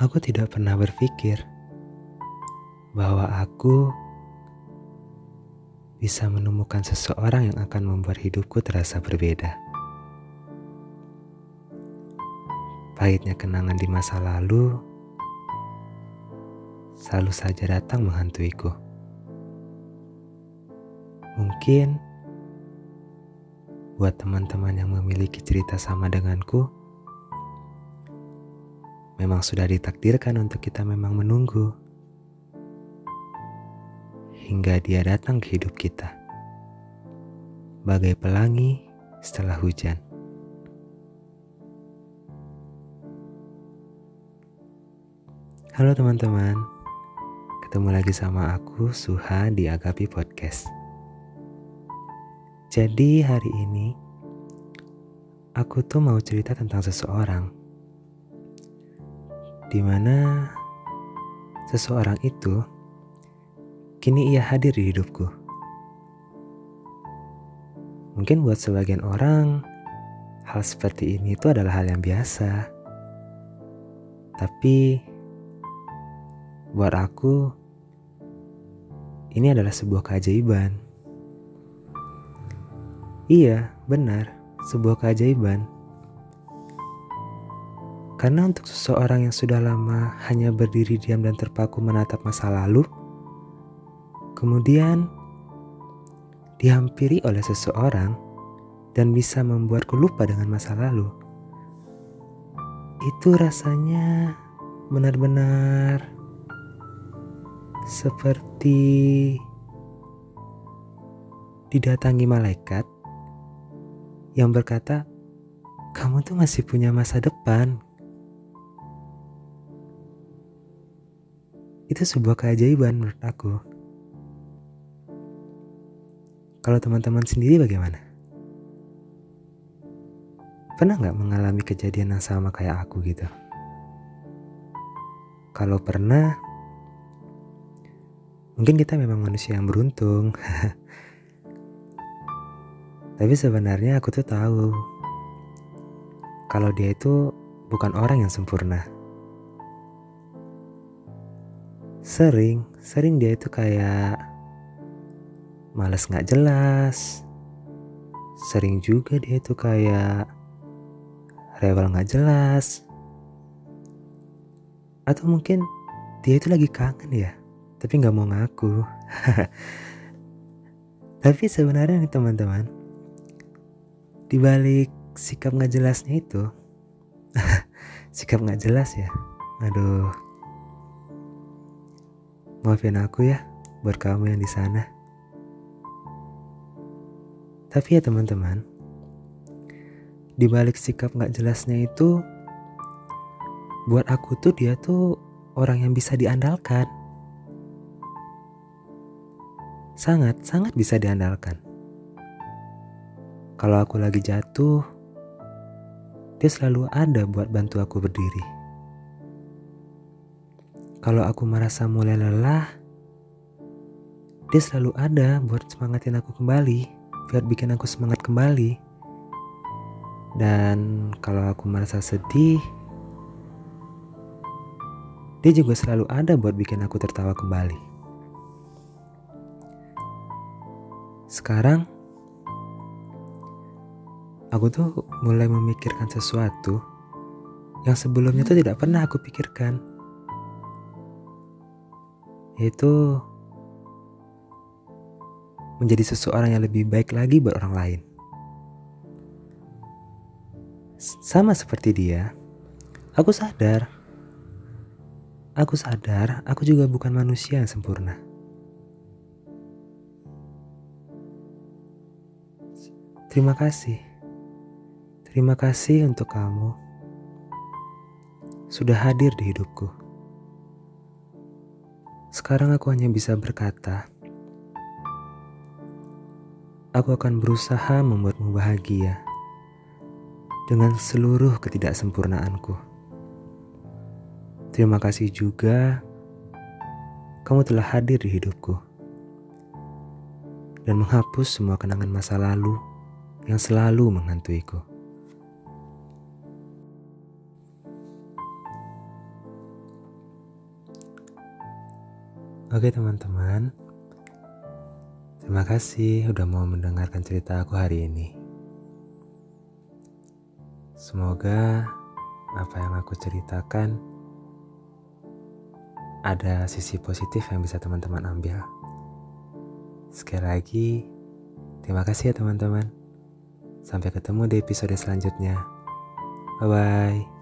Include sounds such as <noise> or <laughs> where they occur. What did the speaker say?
Aku tidak pernah berpikir bahwa aku bisa menemukan seseorang yang akan membuat hidupku terasa berbeda. Pahitnya kenangan di masa lalu selalu saja datang menghantuiku. Mungkin buat teman-teman yang memiliki cerita sama denganku, memang sudah ditakdirkan untuk kita memang menunggu hingga dia datang ke hidup kita. Bagai pelangi setelah hujan. Halo teman-teman, ketemu lagi sama aku Suha di Agapi Podcast. Jadi hari ini aku tuh mau cerita tentang seseorang Di mana seseorang itu kini ia hadir di hidupku. Mungkin buat sebagian orang, hal seperti ini itu adalah hal yang biasa. Tapi buat aku, ini adalah sebuah keajaiban. Iya, benar, sebuah keajaiban. Karena untuk seseorang yang sudah lama hanya berdiri diam dan terpaku menatap masa lalu, kemudian dihampiri oleh seseorang dan bisa membuatku lupa dengan masa lalu. Itu rasanya benar-benar seperti didatangi malaikat yang berkata, "Kamu tuh masih punya masa depan." Itu sebuah keajaiban menurut aku. Kalau teman-teman sendiri bagaimana? Pernah nggak mengalami kejadian yang sama kayak aku gitu? Kalau pernah, mungkin kita memang manusia yang beruntung. <laughs> Tapi sebenarnya aku tuh tahu kalau dia itu bukan orang yang sempurna. Sering, sering dia itu kayak males nggak jelas. Sering juga dia tuh kayak rewel nggak jelas. Atau mungkin dia itu lagi kangen ya, tapi nggak mau ngaku. <laughs> tapi sebenarnya nih teman-teman, dibalik sikap nggak jelasnya itu, <laughs> sikap nggak jelas ya, aduh, maafin aku ya buat kamu yang di sana. Tapi ya teman-teman, di balik sikap gak jelasnya itu, buat aku tuh dia tuh orang yang bisa diandalkan. Sangat, sangat bisa diandalkan. Kalau aku lagi jatuh, dia selalu ada buat bantu aku berdiri. Kalau aku merasa mulai lelah, dia selalu ada buat semangatin aku kembali biar bikin aku semangat kembali. Dan kalau aku merasa sedih, dia juga selalu ada buat bikin aku tertawa kembali. Sekarang, aku tuh mulai memikirkan sesuatu yang sebelumnya tuh tidak pernah aku pikirkan. Yaitu menjadi seseorang yang lebih baik lagi buat orang lain. Sama seperti dia, aku sadar. Aku sadar, aku juga bukan manusia yang sempurna. Terima kasih. Terima kasih untuk kamu sudah hadir di hidupku. Sekarang aku hanya bisa berkata, Aku akan berusaha membuatmu bahagia dengan seluruh ketidaksempurnaanku. Terima kasih juga kamu telah hadir di hidupku dan menghapus semua kenangan masa lalu yang selalu menghantuiku. Oke teman-teman, terima kasih udah mau mendengarkan cerita aku hari ini. Semoga apa yang aku ceritakan ada sisi positif yang bisa teman-teman ambil. Sekali lagi, terima kasih ya teman-teman. Sampai ketemu di episode selanjutnya. Bye bye.